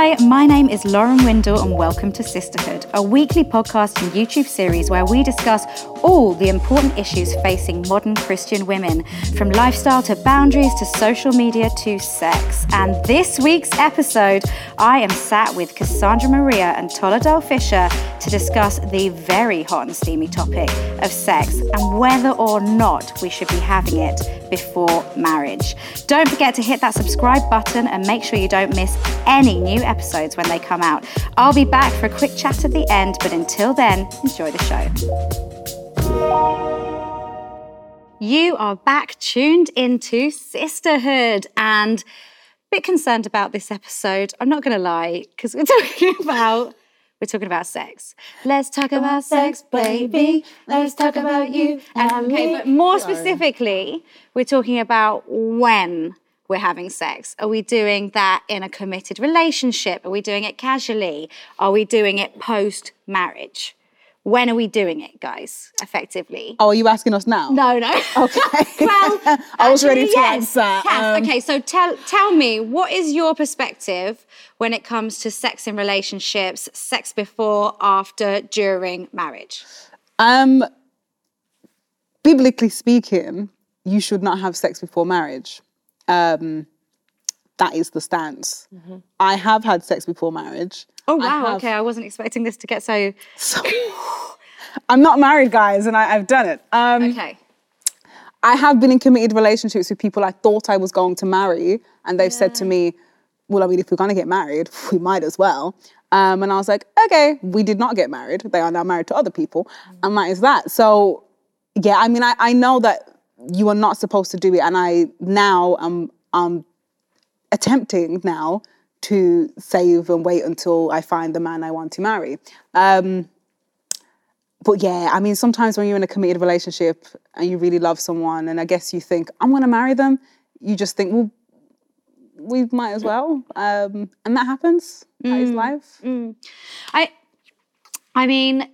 Hi, my name is Lauren Windle, and welcome to Sisterhood, a weekly podcast and YouTube series where we discuss all the important issues facing modern Christian women, from lifestyle to boundaries to social media to sex. And this week's episode, I am sat with Cassandra Maria and Tola-Doll Fisher to discuss the very hot and steamy topic of sex and whether or not we should be having it before marriage. Don't forget to hit that subscribe button and make sure you don't miss any new episodes when they come out. I'll be back for a quick chat at the end, but until then, enjoy the show. You are back tuned into sisterhood and a bit concerned about this episode. I'm not going to lie because we're talking about we're talking about sex. Let's talk about sex, baby. Let's talk about you and me. Okay, but more specifically, we're talking about when we're having sex. Are we doing that in a committed relationship? Are we doing it casually? Are we doing it post marriage? When are we doing it, guys, effectively? Oh, are you asking us now? No, no. Okay. well, I was ready to yes. answer. Cass, Um, okay, so tell tell me, what is your perspective when it comes to sex in relationships, sex before, after, during marriage? Um, biblically speaking, you should not have sex before marriage. Um, that is the stance. I have had sex before marriage. Oh I wow, have- okay, I wasn't expecting this to get so. So, I'm not married, guys, and I, I've done it. Um, Okay. I have been in committed relationships with people I thought I was going to marry, and they've said to me, "Well, I mean, if we're going to get married, we might as well." Um, and I was like, "Okay." We did not get married. They are now married to other people, and that is that. So, yeah, I mean, I, I know that you are not supposed to do it, and I now am um attempting now to save and wait until I find the man I want to marry. Um, but yeah, I mean, sometimes when you're in a committed relationship and you really love someone, and I guess you think, I'm going to marry them, you just think, well, we might as well. Um, and that happens. That is life. I, I mean,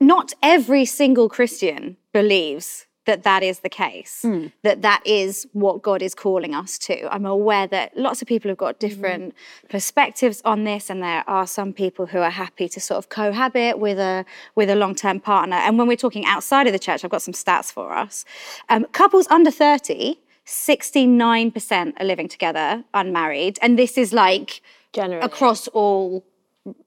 not every single Christian believes that that is the case, that that is what God is calling us to. I'm aware that lots of people have got different perspectives on this, and there are some people who are happy to sort of cohabit with a with a long term partner. And when we're talking outside of the church, I've got some stats for us. Um, couples under 30. 69% are living together unmarried and this is like Generally. across all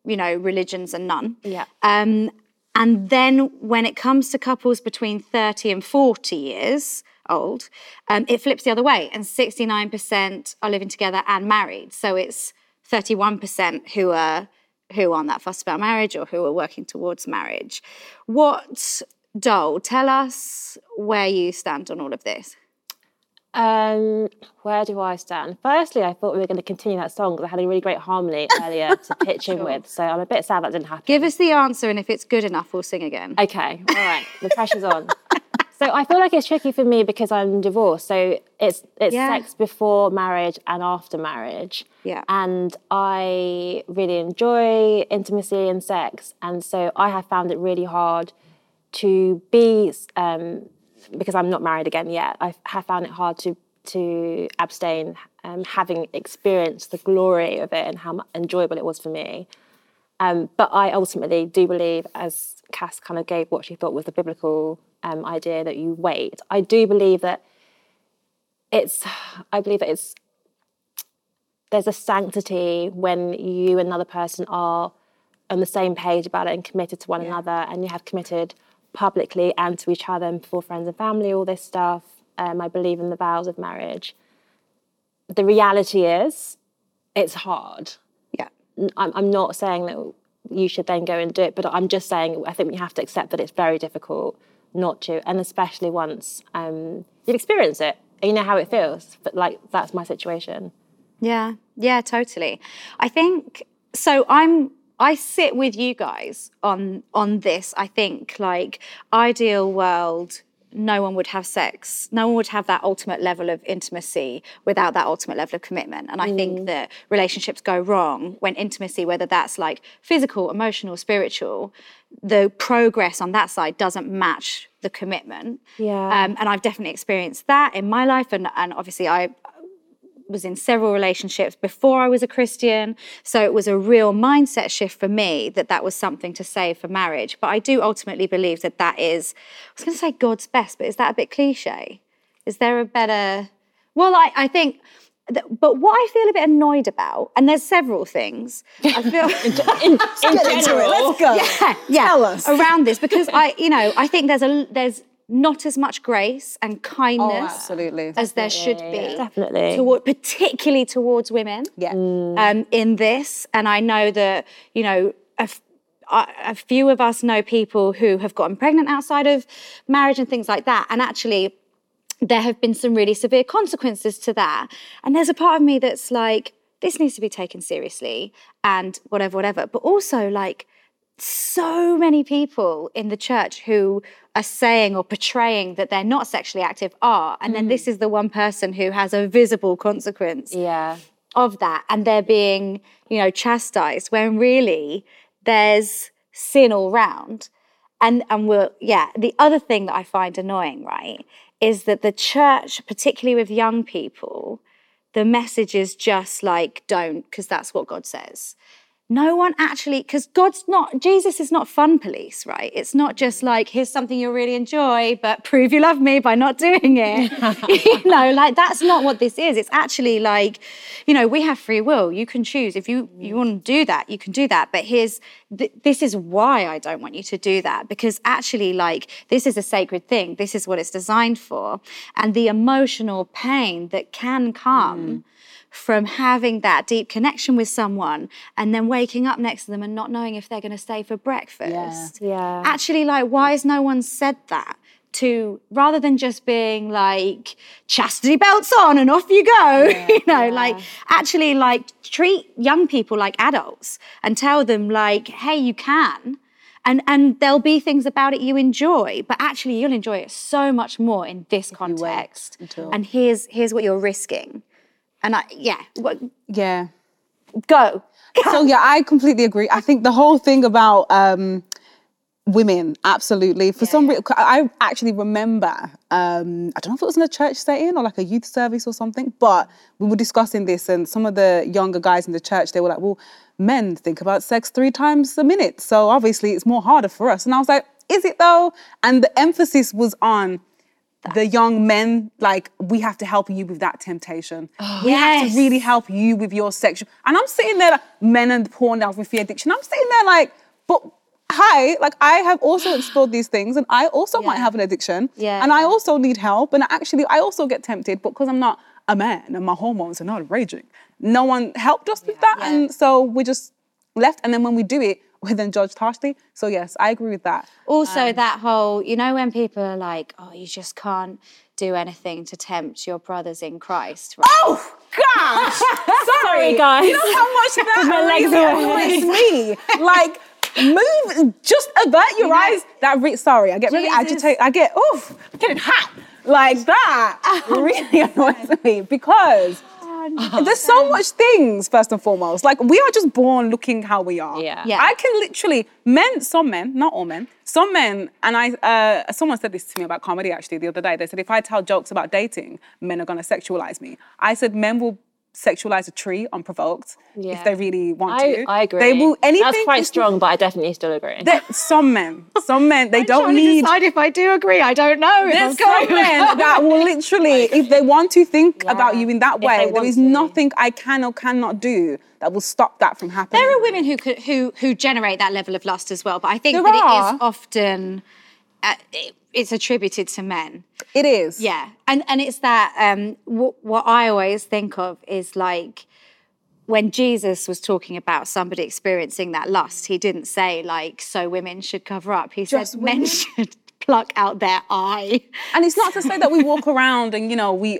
you know religions and none Yeah. um, and then when it comes to couples between 30 and 40 years old, um, it flips the other way. And 69% are living together and married. So it's 31% who are who aren't that fussed about marriage or who are working towards marriage. What, Dole, tell us where you stand on all of this. Um, where do I stand? Firstly, I thought we were going to continue that song because I had a really great harmony earlier to pitch in with. So I'm a bit sad that didn't happen. Give us the answer, and if it's good enough, we'll sing again. Okay, all right. The pressure's on. So I feel like it's tricky for me because I'm divorced. So it's it's Yeah. sex before marriage and after marriage. Yeah. And I really enjoy intimacy and sex, and so I have found it really hard to be um, because I'm not married again yet. I have found it hard to to abstain, um, having experienced the glory of it and how enjoyable it was for me. Um, but I ultimately do believe, as Cass kind of gave what she thought was the biblical um, idea that you wait. I do believe that it's. I believe that it's. There's a sanctity when you and another person are on the same page about it and committed to one another, and you have committed publicly and to each other and before friends and family. All this stuff. Um, I believe in the vows of marriage. The reality is, it's hard. Yeah. I'm, I'm not saying that you should then go and do it, but I'm just saying I think we have to accept that it's very difficult not to, and especially once um, you've experienced it, you know how it feels. But like that's my situation. Yeah, yeah, totally. I think so. I'm. I sit with you guys on on this. I think like ideal world, no one would have sex. No one would have that ultimate level of intimacy without that ultimate level of commitment. And I think that relationships go wrong when intimacy, whether that's like physical, emotional, spiritual, the progress on that side doesn't match the commitment. Yeah. Um, and I've definitely experienced that in my life, and and obviously I was in several relationships before I was a Christian. So it was a real mindset shift for me that that was something to save for marriage. But I do ultimately believe that that is, I was going to say God's best, but is that a bit cliche? Is there a better, well, I, I think, but what I feel a bit annoyed about, and there's several things. I feel in, in general, Let's go. yeah, yeah, Tell us. around this because I, you know, I think there's a there's not as much grace and kindness Oh, absolutely. as there should be, Definitely. toward, particularly towards women. Yeah. Um, in this, and I know that you know. A, f- a a few of us know people who have gotten pregnant outside of marriage and things like that. And actually, there have been some really severe consequences to that. And there's a part of me that's like, this needs to be taken seriously and whatever, whatever. But also, like, so many people in the church who are saying or portraying that they're not sexually active are. And then this mm. is the one person who has a visible consequence yeah. of that and they're being, you know, chastised when really there's sin all round. And and we're yeah, the other thing that I find annoying, right, is that the church, particularly with young people, the message is just like don't, because that's what God says. No one actually, because God's not, Jesus is not fun police, right? It's not just like, here's something you'll really enjoy, but prove you love me by not doing it. you know, like that's not what this is. It's actually like, you know, we have free will. You can choose. If you, you want to do that, you can do that. But here's, th- this is why I don't want you to do that. Because actually, like, this is a sacred thing. This is what it's designed for. And the emotional pain that can come mm. From having that deep connection with someone and then waking up next to them and not knowing if they're going to stay for breakfast. Yeah. yeah. Actually, like, why has no one said that? To rather than just being like chastity belts on and off you go, you know, like actually like treat young people like adults and tell them like, hey, you can, and and there'll be things about it you enjoy, but actually you'll enjoy it so much more in this context. And here's here's what you're risking. And I yeah, what, Yeah. go. So yeah, I completely agree. I think the whole thing about um, women, absolutely. For some reason, I actually remember. Um, I don't know if it was in a church setting or like a youth service or something, but we were discussing this, and some of the younger guys in the church they were like, "Well, men think about sex three times a minute, so obviously it's more harder for us." And I was like, "Is it though?" And the emphasis was on. The young men, like, we have to help you with that temptation. Oh, we have to really help you with your sexual. And I'm sitting there, like, men and porn now with the addiction. I'm sitting there like, but hi, like I have also explored these things, and I also might have an addiction. Yeah, And I also need help, and actually, I also get tempted, but because I'm not a man and my hormones are not raging, no one helped us with that, Yeah. and so we just left. And then when we do it, then judged harshly. So yes, I agree with that. Also, um, that whole, you know, when people are like, oh, you just can't do anything to tempt your brothers in Christ. Right? Oh gosh! Sorry, guys. You know how much that annoys me. Like, move, just avert your eyes. That re- sorry, I get really agitated. I get oof, getting hot. Like that really annoys me because there's so much things. First and foremost, like we are just born looking how we are. Yeah. Yeah. I can literally men, some men, not all men, some men, and I. Uh, someone said this to me about comedy actually the other day. They said if I tell jokes about dating, men are gonna sexualize me. I said men will sexualize a tree unprovoked if they really want I, to. I agree. They will anything. That's quite strong, but I definitely still agree. Some men, some men, they don't trying to need. decide if I do agree. I don't know. There's I'm some men that will literally, if they want to think about you in that way, there is to. nothing I can or cannot do that will stop that from happening. There are women who could, who who generate that level of lust as well, but I think There that it are. is often uh, it, it's attributed to men. It is. Yeah, and and it's that um, what what I always think of is like when Jesus was talking about somebody experiencing that lust, he didn't say like so women should cover up. He Just said men should pluck out their eye. And it's not to say that we walk around and, you know, we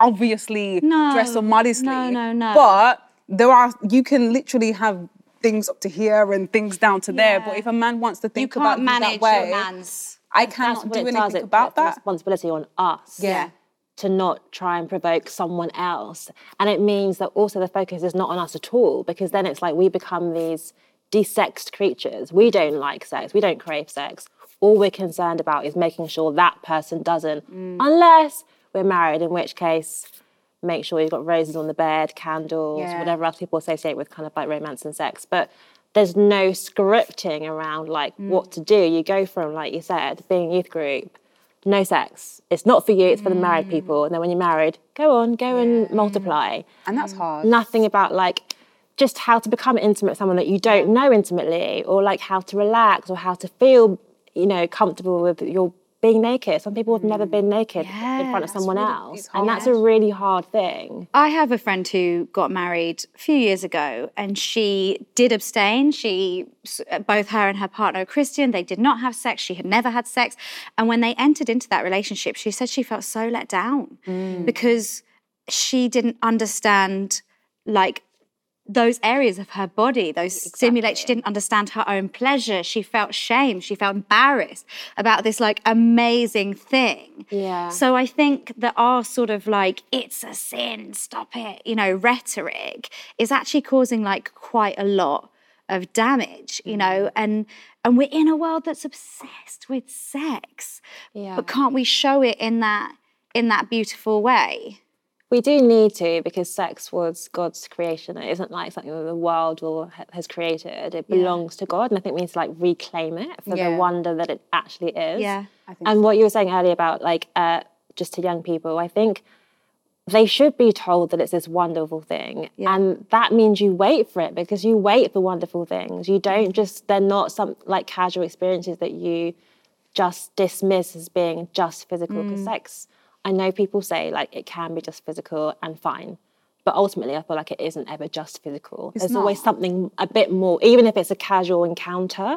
obviously No, dress up modestly. no, no, no. But there are, you can literally have things up to here and things down to there. But if a man wants to You think about can't you manage that way, your man's. I That's cannot what do it anything does. About puts that. responsibility on us. Yeah. To not try and provoke someone else. And it means that also the focus is not on us at all, because then it's like we become these desexed creatures. We don't like sex, we don't crave sex. All we're concerned about is making sure that person doesn't, Mm. unless we're married, in which case make sure you've got roses on the bed, candles, Yeah. whatever else people associate with kind of like romance and sex. But there's no scripting around like Mm. what to do. You go from, like you said, being a youth group, no sex. It's not for you, it's for the Mm. married people. And then when you're married, go on, go and multiply. And that's hard. Nothing about like just how to become intimate with someone that you don't know intimately, or like how to relax or how to feel, you know, comfortable with your being naked. Some people have never mm. been naked in front of someone really- else. And that's a really hard thing. I have a friend who got married a few years ago and she did abstain. She, uh, both her and her partner are Christian. They did not have sex. She had never had sex. And when they entered into that relationship, she said she felt so let down mm. because she didn't understand, like, those areas of her body, those stimulate. She didn't understand her own pleasure. She felt shame. She felt embarrassed about this like amazing thing. Yeah. So I think that our sort of like, it's a sin, stop it, you know, rhetoric is actually causing like quite a lot of damage, you mm. know, and and we're in a world that's obsessed with sex. Yeah. But can't we show it in that in that beautiful way? We do need to because sex was God's creation. It isn't like something that the world will, has created. It belongs to God, and I think we need to like reclaim it for Yeah. the wonder that it actually is. Yeah. I think And what you were saying earlier about like uh, just to young people, I think they should be told that it's this wonderful thing, and that means you wait for it because you wait for wonderful things. You don't just they're not some like casual experiences that you just dismiss as being just physical. Because sex, I know people say like it can be just physical and fine. But ultimately, I feel like it isn't ever just physical. There's always something a bit more, even if it's a casual encounter.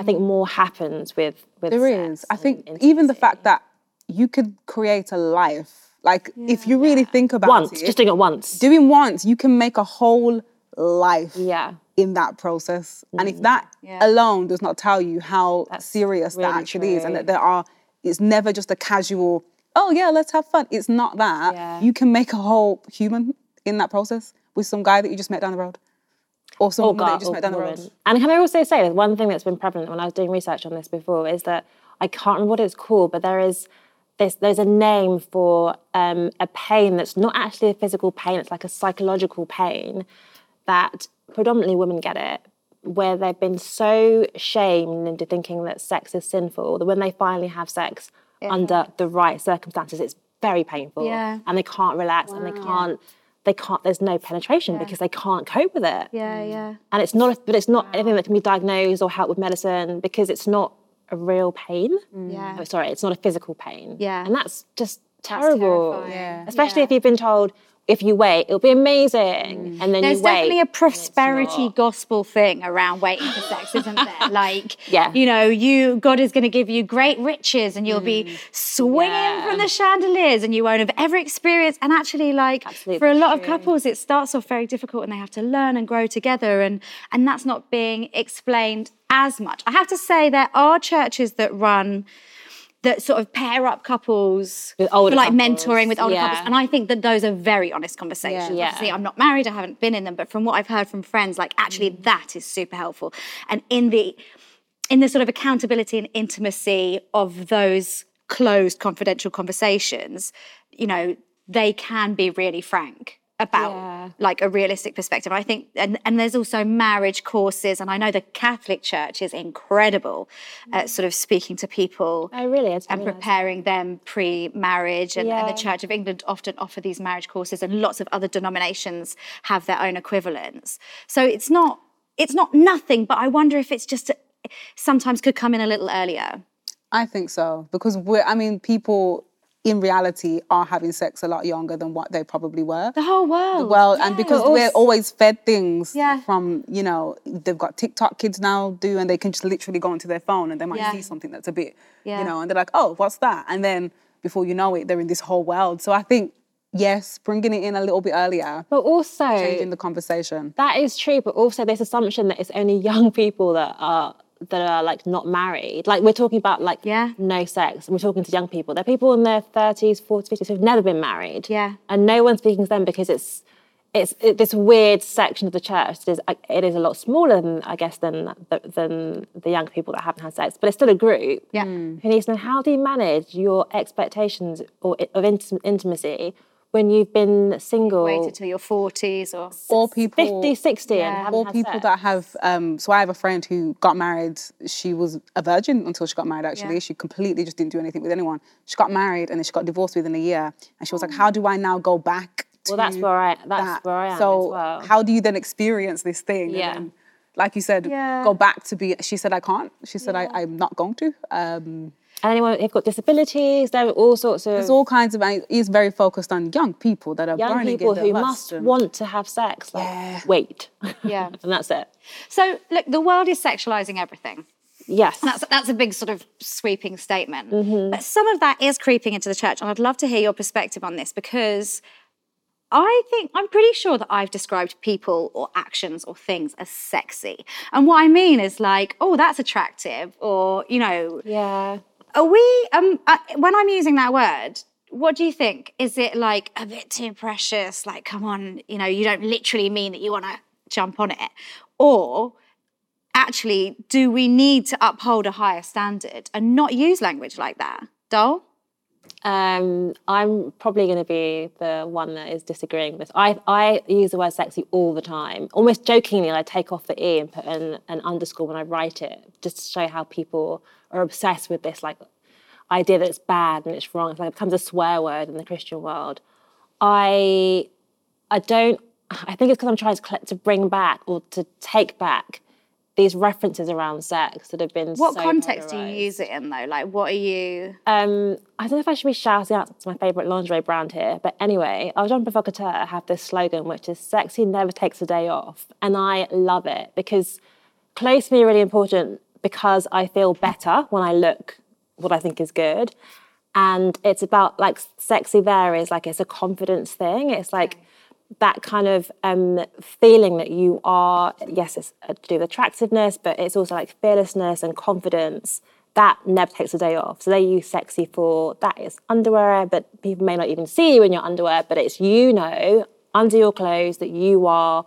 I think more happens with with There sex is. I and think even the fact that you could create a life, like if you really think about it once, it, just doing it once. doing once, you can make a whole life yeah, in that process. And Mm. if that alone does not tell you how serious that really actually is, and that there are, it's never just a casual, oh yeah, let's have fun. It's not that. Yeah. You can make a whole human in that process with some guy that you just met down the road. Or some or woman that you just met down the road. And can I also say that one thing that's been prevalent when I was doing research on this before is that I can't remember what it's called, but there is this, there's a name for um, a pain that's not actually a physical pain; it's like a psychological pain that predominantly women get it, where they've been so shamed into thinking that sex is sinful that when they finally have sex under the right circumstances, it's very painful, Yeah. and they can't relax, and they can't. They can't. There's no penetration because they can't cope with it Yeah, mm. yeah. and it's not but it's not anything that can be diagnosed or helped with medicine because it's not a real pain mm. Yeah. oh, sorry it's not a physical pain Yeah. and that's just terrible terrifying. Yeah. especially if you've been told if you wait it'll be amazing and then There's you wait definitely a prosperity gospel thing around waiting for sex, isn't there? Like, Yeah. you know, you God is going to give you great riches, and you'll be swinging Mm. Yeah. from the chandeliers, and you won't have ever experienced. And actually, like Absolutely for a lot of couples, it starts off very difficult, and they have to learn and grow together, and and that's not being explained as much. I have to say there are churches that run. That sort of pair up couples With older for like couples, mentoring with older yeah. couples, and I think that those are very honest conversations. Yeah. Obviously, I'm not married, I haven't been in them, but from what I've heard from friends, like actually Mm. that is super helpful. And in the in the sort of accountability and intimacy of those closed confidential conversations, you know, they can be really frank about Yeah. like a realistic perspective. I think and, and there's also marriage courses and I know the Catholic Church is incredible at mm. sort of speaking to people oh really and really preparing them pre-marriage and, and the church of england often offer these marriage courses and lots of other denominations have their own equivalents so it's not it's not nothing but i wonder if it's just sometimes could come in a little earlier I think so because we're. I mean, people in reality are having sex a lot younger than what they probably were. the whole world Well, and because we're always fed things Yeah. from, you know, they've got TikTok kids now do, and they can just literally go onto their phone and they might Yeah. see something that's a bit, you know, and they're like, oh, what's that? And then before you know it, they're in this whole world. So I think, yes, bringing it in a little bit earlier, but also changing the conversation. That is true, but also this assumption that it's only young people that are that are like not married. Like we're talking about like Yeah. no sex, and we're talking to young people. They're people in their thirties, forties, fifties who've never been married. Yeah. and no one's speaking to them because it's it's it, this weird section of the church. It is it is a lot smaller than I guess than the, than the young people that haven't had sex, but it's still a group. Yeah. who needs to know how do you manage your expectations or of intim- intimacy when you've been single, Waited till your 40s or. Or people 50, 60 Yeah. and haven't or people sex. that have um so i have a friend who got married she was a virgin until she got married actually Yeah. she completely just didn't do anything with anyone she got married and then she got divorced within a year and she was like how do i now go back Well, that's to where I- that's that? where I am so as well. how do you then experience this thing and Yeah. then, like you said Yeah. go back to be she said i can't she said I, i'm not going to um and anyone who've got disabilities, there are all sorts of there's all kinds of he's very focused on young people that are young burning people in who their must and- want to have sex. Like, Yeah. wait. Yeah. and that's it. So, look, the world is sexualizing everything. Yes. That's that's a big sort of sweeping statement. Mm-hmm. But some of that is creeping into the church, and I'd love to hear your perspective on this because I think I'm pretty sure that I've described people or actions or things as sexy. And what I mean is like, oh, that's attractive, or you know, yeah. Are we? Um, uh, when I'm using that word. What do you think? Is it like a bit too precious? Like, come on, you know, you don't literally mean that you want to jump on it. Or actually, do we need to uphold a higher standard and not use language like that? Dole? Um, I'm probably going to be the one that is disagreeing with this. I, I use the word sexy all the time. Almost jokingly, I take off the E and put an, an underscore when I write it, just to show how people are obsessed with this like idea that it's bad and it's wrong. It's like it becomes a swear word in the Christian world. I I don't. I think it's because I'm trying to to bring back or to take back these references around sex that have been. What so context do you use it in though? Like, what are you? Um, I don't know if I should be shouting out to my favourite lingerie brand here, but anyway, Agent Provocateur have this slogan which is "Sexy never takes a day off," and I love it because clothes to me are really important because I feel better when I look what I think is good, and it's about like sexy. There is like it's a confidence thing. It's like that kind of um, feeling that you are, yes, it's uh, to do with attractiveness, but it's also like fearlessness and confidence. That never takes a day off. So they use sexy for that is underwear, but people may not even see you in your underwear, but it's you know under your clothes that you are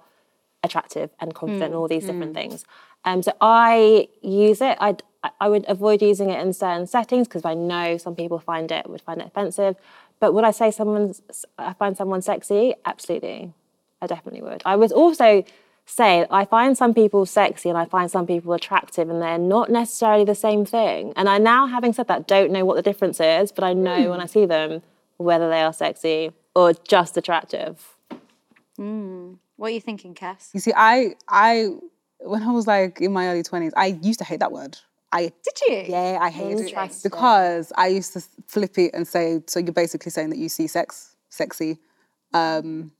attractive and confident and all these different things. Um, so I use it. I'd, I would avoid using it in certain settings because I know some people find it would find it offensive. But would I say someone's I find someone sexy? Absolutely, I definitely would. I would also say I find some people sexy and I find some people attractive, and they're not necessarily the same thing. And I now, having said that, don't know what the difference is, but I know when hmm. I see them whether they are sexy or just attractive. Hmm. What are you thinking, Cass? You see, I I when I was like in my early twenties, I used to hate that word. I Did you? yeah, I hated it because I used to flip it and say, so you're basically saying that you see sex sexy, um,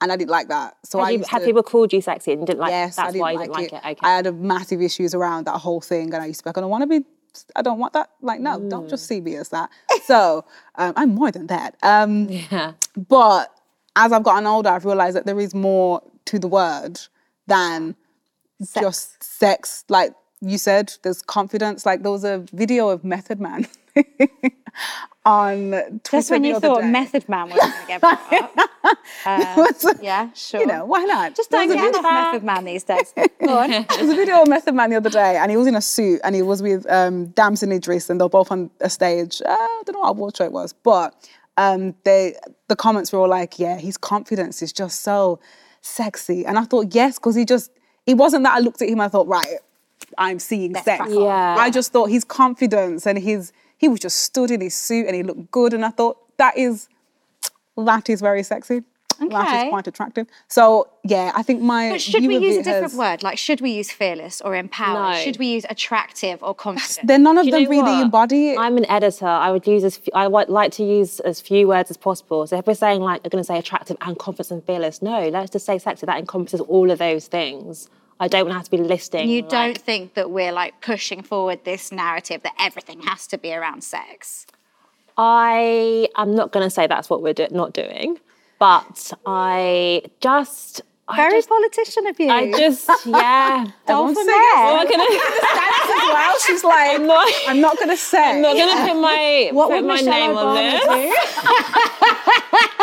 and I didn't like that. So I Have, you, have to, people called you sexy and you didn't like yes, I that's didn't why you like didn't like it. it? Okay. I had a massive issues around that whole thing, and I used to be like, I don't want to be. I don't want that. Like, no, don't Mm. just see me as that. so um, I'm more than that. Um, yeah. but as I've gotten older, I've realized that there is more to the word than just sex. Like you said, there's confidence. Like there was a video of Method Man on Twitter. Just when the you other thought day. Method Man was going to get brought up. It was- Yeah, sure. You know, why not? Just There don't was a get video- off Method Man these days. Go on. There was a video of Method Man the other day, and he was in a suit, and he was with um, Damson Idris, and they're both on a stage. Uh, I don't know what award show it was, but um, they the comments were all like, "Yeah, his confidence is just so sexy," and I thought, yes, because he just it wasn't that I looked at him, I thought, right, I'm seeing sex. crack on. Yeah. I just thought his confidence and his he was just stood in his suit and he looked good, and I thought that is that is very sexy. That Okay. is quite attractive. So yeah, I think my But should view we use a different has- word? Like, should we use fearless or empowered? No. Should we use attractive or confident? Then none of them really what? embody. I'm an editor. I would use as few, I would like to use as few words as possible. So if we're saying like we're going to say attractive and confident and fearless, no, let's just say sexy. That encompasses all of those things. I don't want to have to be listing. you like- don't think that we're like pushing forward this narrative that everything has to be around sex? I am not going to say that's what we're do- not doing, but I just. I Very just, politician of you. I just, yeah. Dolphin Everyone's Mayor. I'm not gonna, as well. She's like, I'm not, I'm not gonna say. I'm not gonna put my What put would my Michelle name on this.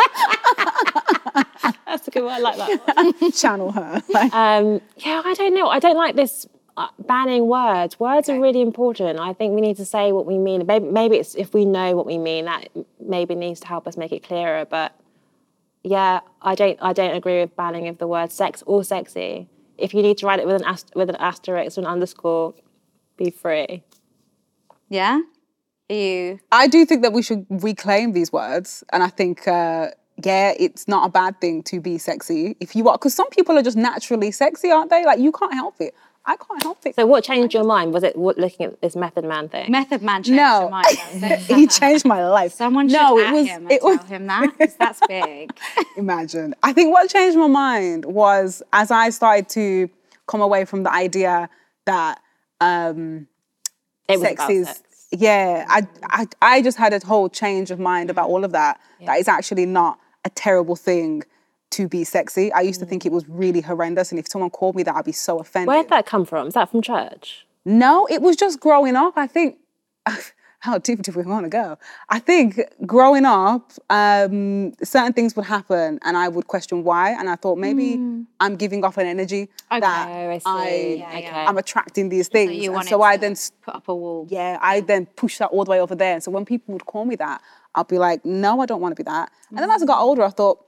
do? That's a good one. I like that. Channel her. Like, Um, yeah, I don't know. I don't like this uh, banning words. Words are really important. I think we need to say what we mean. Maybe, maybe it's if we know what we mean, that maybe needs to help us make it clearer. But yeah, I don't I don't agree with banning of the word sex or sexy. If you need to write it with an ast- with an asterisk or an underscore, be free. Yeah? Are you I do think that we should reclaim these words, and I think, uh, yeah, it's not a bad thing to be sexy if you are, because some people are just naturally sexy, aren't they? Like you can't help it. I can't help it. So what changed your mind? Was it what, looking at this Method Man thing? Method Man changed no, your mind? about he changed my life. Someone should no, at it was. him and it was. tell him that. 'cause That's big. Imagine. I think what changed my mind was as I started to come away from the idea that um, it was sex about is sex. yeah I, I i just had a whole change of mind about all of that that is actually not a terrible thing to be sexy i used to think it was really horrendous and if someone called me that i'd be so offended Where'd that come from? Is that from church? no it was just growing up i think how deep do we want to go i think growing up um, certain things would happen and i would question why and i thought maybe i'm giving off an energy that Oh, I see. I, Yeah, yeah. i'm attracting these things you And so i to then put up a wall. yeah, I then pushed that all the way over there. So when people would call me that, I'll be like, no, I don't want to be that. And then as I got older, I thought,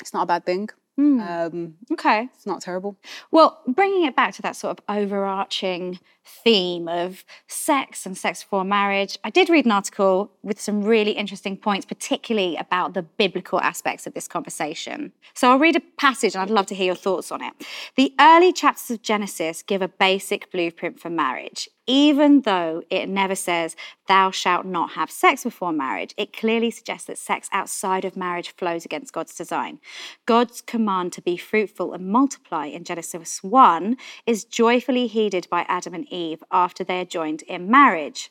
it's not a bad thing. Um, Okay. it's not terrible. Well, bringing it back to that sort of overarching theme of sex and sex before marriage, I did read an article with some really interesting points, particularly about the biblical aspects of this conversation. So I'll read a passage and I'd love to hear your thoughts on it. The early chapters of Genesis give a basic blueprint for marriage. Even though it never says, thou shalt not have sex before marriage, it clearly suggests that sex outside of marriage flows against God's design. God's command to be fruitful and multiply in Genesis 1 is joyfully heeded by Adam and Eve after they are joined in marriage.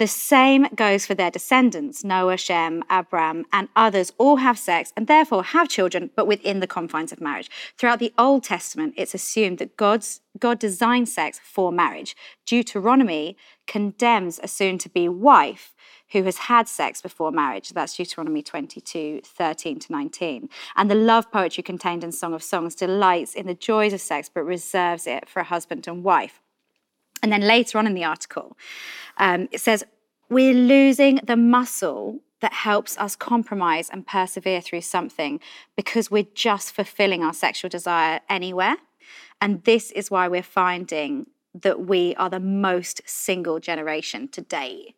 The same goes for their descendants. Noah, Shem, Abram, and others all have sex and therefore have children, but within the confines of marriage. Throughout the Old Testament, it's assumed that God's, God designed sex for marriage. Deuteronomy condemns a soon to be wife who has had sex before marriage. That's Deuteronomy 22, 13 to 19. And the love poetry contained in Song of Songs delights in the joys of sex, but reserves it for a husband and wife. And then later on in the article, um, it says, We're losing the muscle that helps us compromise and persevere through something because we're just fulfilling our sexual desire anywhere. And this is why we're finding that we are the most single generation to date.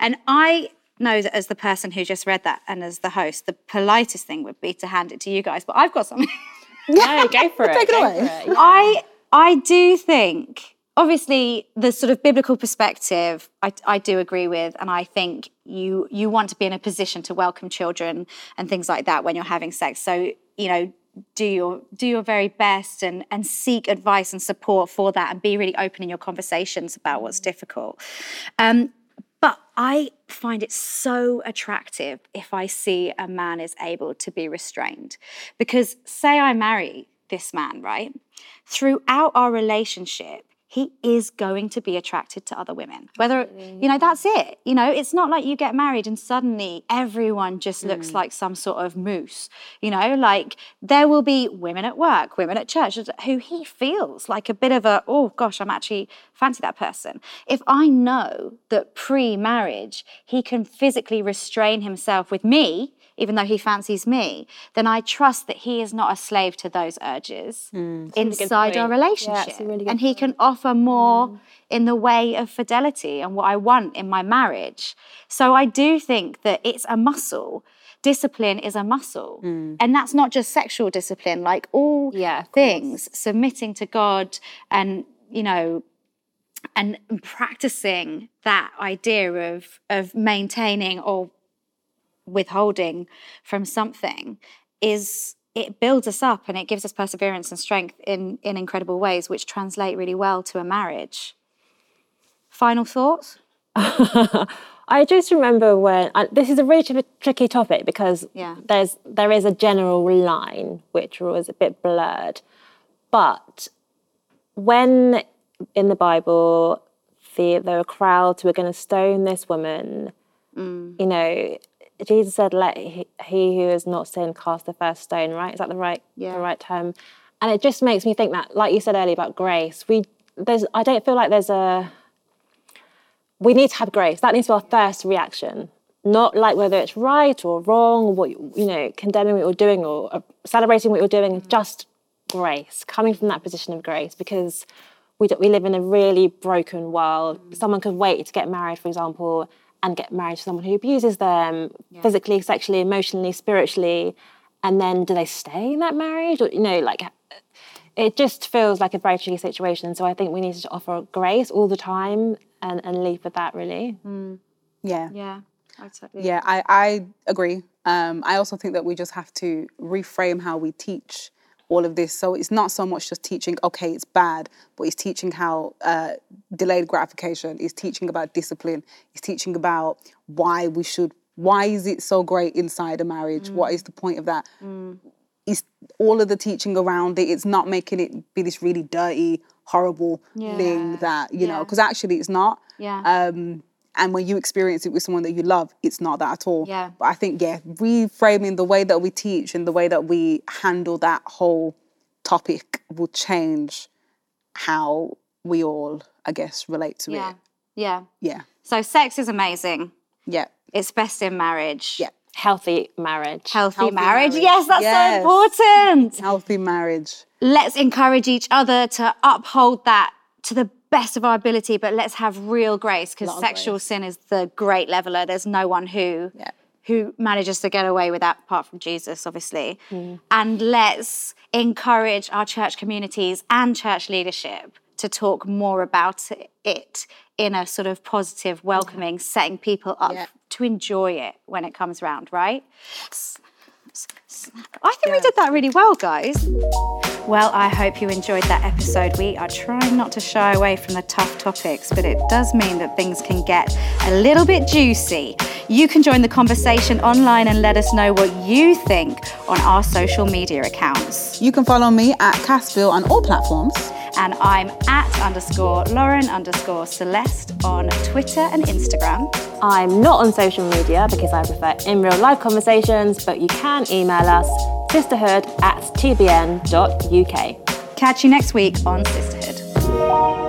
And I know that as the person who just read that and as the host, the politest thing would be to hand it to you guys, but I've got something. No, go for it. Take it away. it. Yeah. I I do think obviously the sort of biblical perspective I, I do agree with and I think you you want to be in a position to welcome children and things like that when you're having sex so you know do your do your very best and and seek advice and support for that and be really open in your conversations about what's difficult um but I find it so attractive if I see a man is able to be restrained. Because, say I marry this man, right? Throughout our relationship, he is going to be attracted to other women. Whether, you know, that's it. You know, it's not like you get married and suddenly everyone just looks mm. like some sort of moose. You know, like there will be women at work, women at church who he feels like a bit of a, oh gosh, I'm actually fancy that person. If I know that pre marriage he can physically restrain himself with me, even though he fancies me, then I trust that he is not a slave to those urges hmm, inside our point. Yeah, relationship. really and he can offer more hmm. in the way of fidelity and what I want in my marriage. So I do think that it's a muscle. Discipline is a muscle. Hmm. And that's not just sexual discipline, like all Yeah, of course. things, submitting to God and, you know, and practicing that idea of of maintaining or withholding from something is it builds us up and it gives us perseverance and strength in in incredible ways which translate really well to a marriage. Final thoughts? I just remember when I, this is a really tri- tricky topic because Yeah. there's there is a general line which was a bit blurred, but when in the Bible the, there were crowds who were going to stone this woman, mm. you know, Jesus said, "Let he, he who is not sinned cast the first stone." Right? Is that the right Yeah. the right term? And it just makes me think that, like you said earlier about grace, we there's I don't feel like there's a we need to have grace. That needs to be our first reaction, not like whether it's right or wrong, or what you know, condemning what you're doing or uh, celebrating what you're doing. Just grace, coming from that position of grace, because we do, we live in a really broken world. Someone could wait to get married, for example, and get married to someone who abuses them physically, sexually, emotionally, spiritually, and then do they stay in that marriage? Or you know, like it just feels like a very tricky situation. So I think we need to offer grace all the time and, and leave with that really. Yeah. Yeah. I totally Yeah, I, I agree. Um, I also think that we just have to reframe how we teach all of this. So it's not so much just teaching, okay, it's bad, but it's teaching how uh, delayed gratification, it's teaching about discipline, it's teaching about why we should, why is it so great inside a marriage? What is the point of that? It's all of the teaching around it. It's not making it be this really dirty, horrible thing that, you know, because actually it's not. Yeah. Um, and when you experience it with someone that you love, it's not that at all. Yeah. But I think, yeah, reframing the way that we teach and the way that we handle that whole topic will change how we all, I guess, relate to yeah. it. Yeah. Yeah. So sex is amazing. Yeah. It's best in marriage. Yeah. Healthy marriage. Healthy, Healthy marriage. marriage. Yes, that's Yes. so important. Healthy marriage. Let's encourage each other to uphold that to the best of our ability, but let's have real grace because sexual grace. sin is the great leveler. There's no one who Yeah. who manages to get away with that apart from Jesus, obviously. Mm. And let's encourage our church communities and church leadership to talk more about it in a sort of positive, welcoming, setting people up Yeah. to enjoy it when it comes round, right? I think we did that really well, guys. Well, I hope you enjoyed that episode. We are trying not to shy away from the tough topics, but it does mean that things can get a little bit juicy. You can join the conversation online and let us know what you think on our social media accounts. You can follow me at Cassville on all platforms. And I'm at underscore Lauren underscore Celeste on Twitter and Instagram. I'm not on social media because I prefer in real life conversations, but you can email us sisterhood at tbn.uk. Catch you next week on Sisterhood.